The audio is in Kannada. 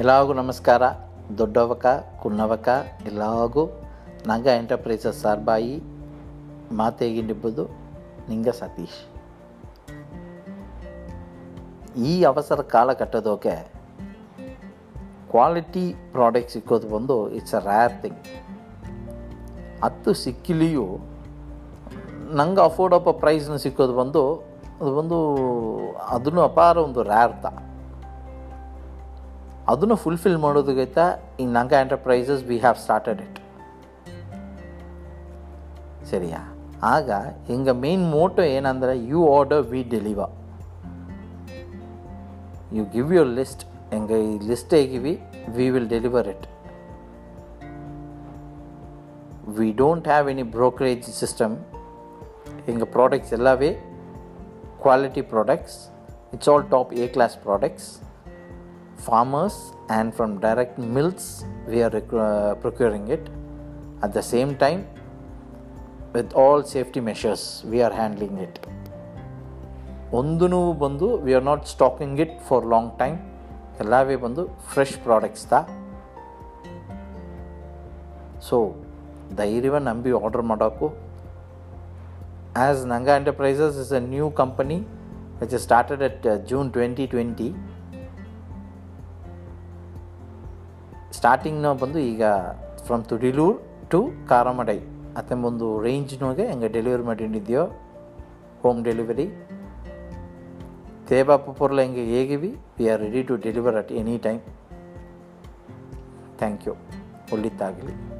ಎಲ್ಲರಿಗೂ ನಮಸ್ಕಾರ. ದೊಡ್ಡವಕ ಕುನ್ನವಕ ಎಲ್ಲಾಗೂ ನಂಗ ಎಂಟರ್ಪ್ರೈಸಸ್ ಸಾರ್ಬಾಯಿ ಮಾತೇಗಿಂಡಿಬ್ಬುದು ನಿಂಗ ಸತೀಶ್. ಈ ಅವಸರ ಕಾಲಘಟ್ಟದೋಕೆ ಕ್ವಾಲಿಟಿ ಪ್ರಾಡಕ್ಟ್ ಸಿಕ್ಕೋದು ಬಂದು ಇಟ್ಸ್ ಅ ರ್ಯಾರ್ ಥಿಂಗ್ ಹತ್ತು ಸಿಕ್ಕಿಲಿಯೂ ನಂಗೆ ಅಫೋರ್ಡಬಲ್ ಪ್ರೈಸ್ನ ಸಿಕ್ಕೋದು ಬಂದು, ಅದು ಬಂದು, ಅದನ್ನು ಅಪಾರ ಒಂದು ರ್ಯಾರ್ತ ಅದನ್ನು ಫುಲ್ಫಿಲ್ ಮಾಡೋದಕ್ಕಿಂತ ಈ Nanga enterprises we have started it ಸರಿಯಾ? ಆಗ ಹಿಂಗೆ ಮೇನ್ ಮೋಟೋ ಏನಂದ್ರೆ you order we deliver you give your list ಹೆಂಗೆ ಈ list ಹೇಗಿವಿ we will deliver it we don't have any brokerage system ಹಿಂಗೆ products ಎಲ್ಲವೇ quality products it's all top A class products farmers and from direct mills we are recru- procuring it at the same time with all safety measures we are handling it ಒಂದು ಬಂದು we are not stocking it for long time ಎಲ್ಲವೇ ಬಂದು ಫ್ರೆಶ್ ಪ್ರಾಡಕ್ಟ್ಸ್ ತಾ ಸೊ ಧೈರ್ಯವ ನಂಬಿ ಆರ್ಡರ್ ಮಾಡೋಕು ಆ್ಯಸ್ ನಂಗ enterprises is a new company which started at June twenty twenty ಸ್ಟಾರ್ಟಿಂಗ್ನ ಬಂದು ಈಗ ಫ್ರಮ್ ತುಡಿಲೂರ್ ಟು ಕಾರಮಡೈ ಅತ್ತೆ ಒಂದು ರೇಂಜ್ನಾಗೆ ಹೆಂಗೆ ಡೆಲಿವರಿ ಮಾಡಿದ್ಯೋ ಹೋಮ್ ಡೆಲಿವರಿ ತೇಬಾಪ ಪೊರ್ಲ ಹೆಂಗೆ ಹೇಗಿವಿ we are ready to deliver at any time thank you ಒಳ್ಳಿತ್ತಾಗಲಿ